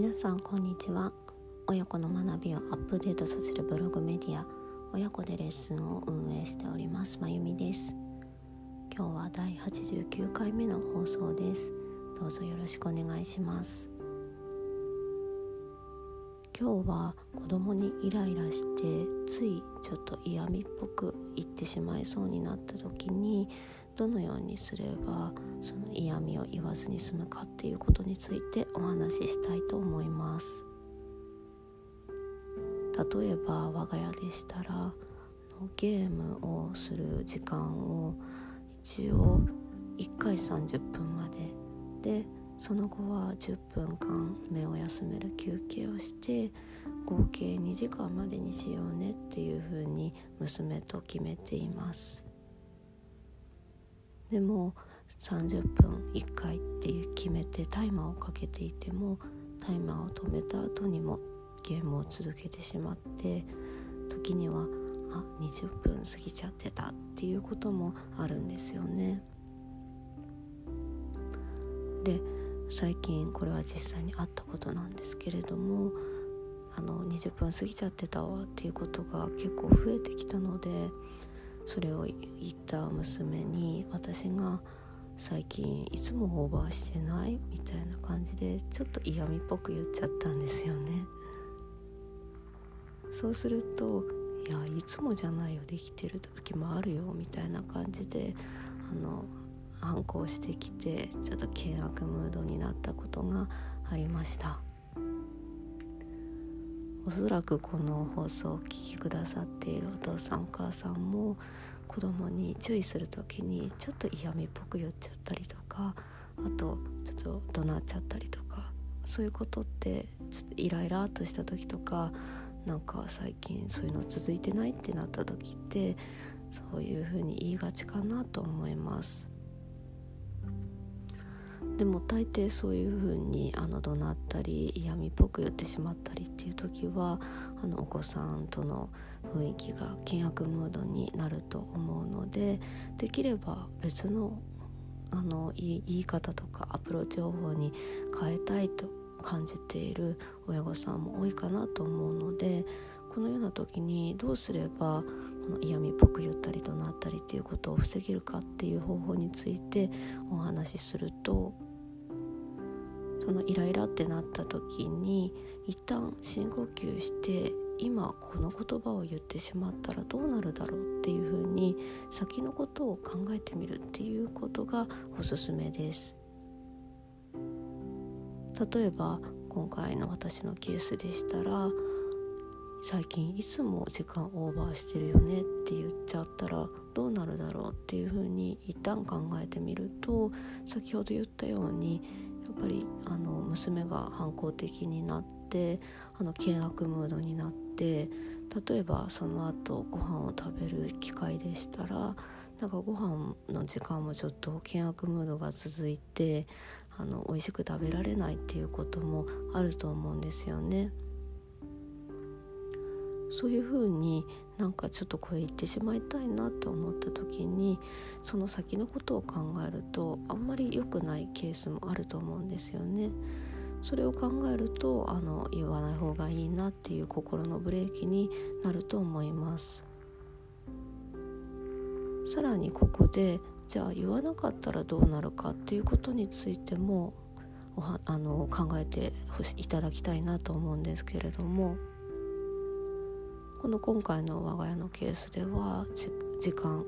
皆さんこんにちは。親子の学びをアップデートさせるブログメディア親子でレッスンを運営しておりますまゆみです。今日は第89回目の放送です。どうぞよろしくお願いします。今日は子供にイライラしてついちょっと嫌味っぽく言ってしまいそうになった時にどのようにすればその嫌味を言わずに済むかっていうことについてお話ししたいと思います。例えば我が家でしたらゲームをする時間を一応1回30分まで。でその後は10分間目を休める休憩をして合計2時間までにしようねっていうふうに娘と決めています。でも30分1回っていう決めてタイマーをかけていてもタイマーを止めた後にもゲームを続けてしまって時にはあ20分過ぎちゃってたっていうこともあるんですよね。で最近これは実際にあったことなんですけれどもあの20分過ぎちゃってたわっていうことが結構増えてきたのでそれを言った娘に私が最近いつもオーバーしてないみたいな感じでちょっと嫌味っぽく言っちゃったんですよね。そうすると「いやいつもじゃないよできてる時もあるよ」みたいな感じであの反抗してきてちょっと険悪ムードになったことがありました。おそらくこの放送をお聴きくださっているお父さんお母さんも子供に注意する時にちょっと嫌味っぽく言っちゃったりとかあとちょっと怒鳴っちゃったりとかそういうことってちょっとイライラとした時とかなんか最近そういうの続いてないってなった時ってそういうふうに言いがちかなと思います。でも大抵そういう風にあの怒鳴ったり嫌味っぽく言ってしまったりっていう時はあのお子さんとの雰囲気が険悪ムードになると思うのでできれば別のあの言い方とかアプローチ方法に変えたいと感じている親御さんも多いかなと思うのでこのような時にどうすればこの嫌味っぽく言ったり怒鳴ったりっていうことを防げるかっていう方法についてお話しするとそのイライラってなった時に一旦深呼吸して今この言葉を言ってしまったらどうなるだろうっていうふうに先のことを考えてみるっていうことがおすすめです。例えば今回の私のケースでしたら最近いつも時間オーバーしてるよねって言っちゃったらどうなるだろうっていうふうに一旦考えてみると先ほど言ったようにやっぱりあの娘が反抗的になってあの険悪ムードになって例えばその後ご飯を食べる機会でしたらなんかご飯の時間もちょっと険悪ムードが続いてあの美味しく食べられないっていうこともあると思うんですよね。そういうふうになんかちょっとこれ言ってしまいたいなと思った時にその先のことを考えるとあんまり良くないケースもあると思うんですよね。それを考えるとあの言わない方がいいなっていう心のブレーキになると思います。さらにここでじゃあ言わなかったらどうなるかっていうことについてもおはあの考えていただきたいなと思うんですけれども。この今回の我が家のケースでは時間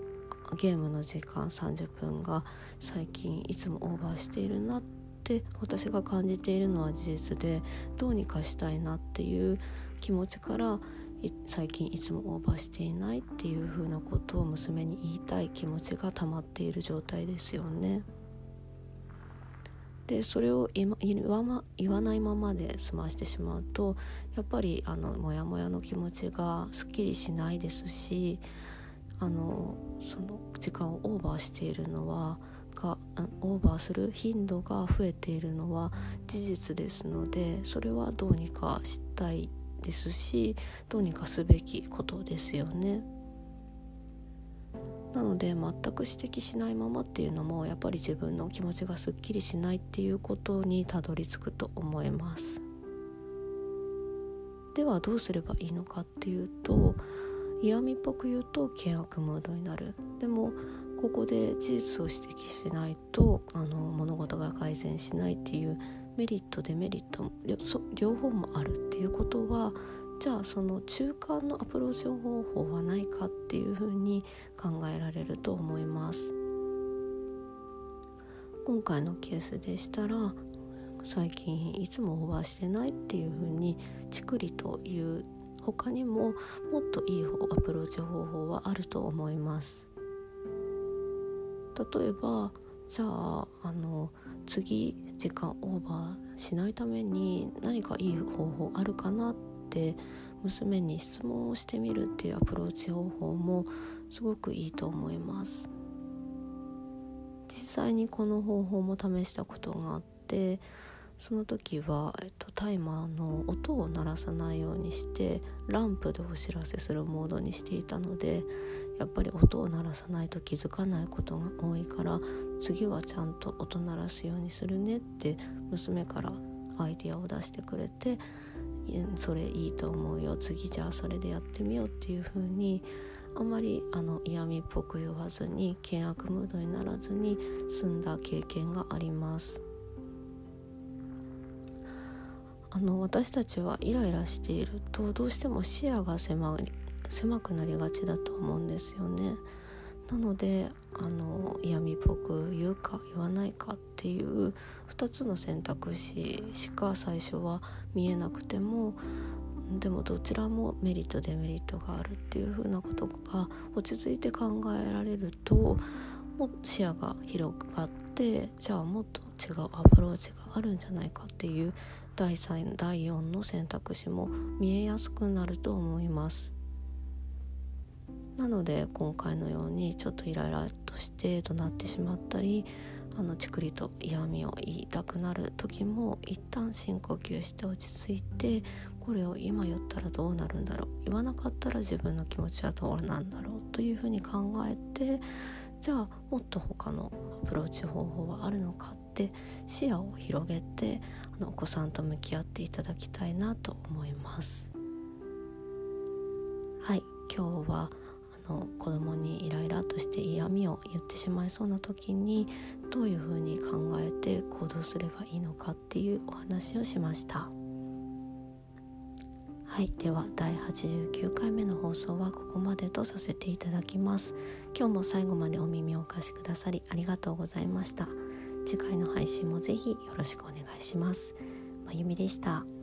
ゲームの時間30分が最近いつもオーバーしているなって私が感じているのは事実でどうにかしたいなっていう気持ちから最近いつもオーバーしていないっていうふうなことを娘に言いたい気持ちが溜まっている状態ですよね。でそれを言わ,、ないままで済ましてしまうとやっぱりあのモヤモヤの気持ちがすっきりしないですしあのその時間をオーバーしているのはがオーバーする頻度が増えているのは事実ですのでそれはどうにかしたいですしどうにかすべきことですよね。なので全く指摘しないままっていうのもやっぱり自分の気持ちがすっきりしないっていうことにたどり着くと思います。ではどうすればいいのかっていうと嫌味っぽく言うと険悪ムードになる。でもここで事実を指摘しないとあの物事が改善しないっていうメリットデメリット両方もあるっていうことはじゃあその中間のアプローチ方法はないかっていうふうに考えられると思います。今回のケースでしたら最近いつもオーバーしてないっていうふうにチクリという他にももっといいアプローチ方法はあると思います。例えばじゃああの次時間オーバーしないために何かいい方法あるかなって娘に質問をしてみるっていうアプローチ方法もすごくいいと思います。実際にこの方法も試したことがあってその時は、えっと、タイマーの音を鳴らさないようにしてランプでお知らせするモードにしていたのでやっぱり音を鳴らさないと気づかないことが多いから次はちゃんと音鳴らすようにするねって娘からアイディアを出してくれてそれいいと思うよ次じゃあそれでやってみようっていう風にあまりあの嫌味っぽく言わずに険悪ムードにならずに済んだ経験があります。あの私たちはイライラしているとどうしても視野が狭狭くなりがちだと思うんですよね。なのであの嫌味っぽく言うか言わないかっていう2つの選択肢しか最初は見えなくてもでもどちらもメリットデメリットがあるっていうふうなことが落ち着いて考えられるとも視野が広がってじゃあもっと違うアプローチがあるんじゃないかっていう第3第4の選択肢も見えやすくなると思います。なので今回のようにちょっとイライラとして怒鳴ってしまったりあのちくりと嫌味を言いたくなる時も一旦深呼吸して落ち着いてこれを今言ったらどうなるんだろう言わなかったら自分の気持ちはどうなんだろうというふうに考えてじゃあもっと他のアプローチ方法はあるのかって視野を広げてあのお子さんと向き合っていただきたいなと思います。はい今日はの子供にイライラとして嫌味を言ってしまいそうな時にどういうふうに考えて行動すればいいのかっていうお話をしました。はいでは第89回目の放送はここまでとさせていただきます。今日も最後までお耳をお貸しくださりありがとうございました。次回の配信もぜひよろしくお願いします。まゆみでした。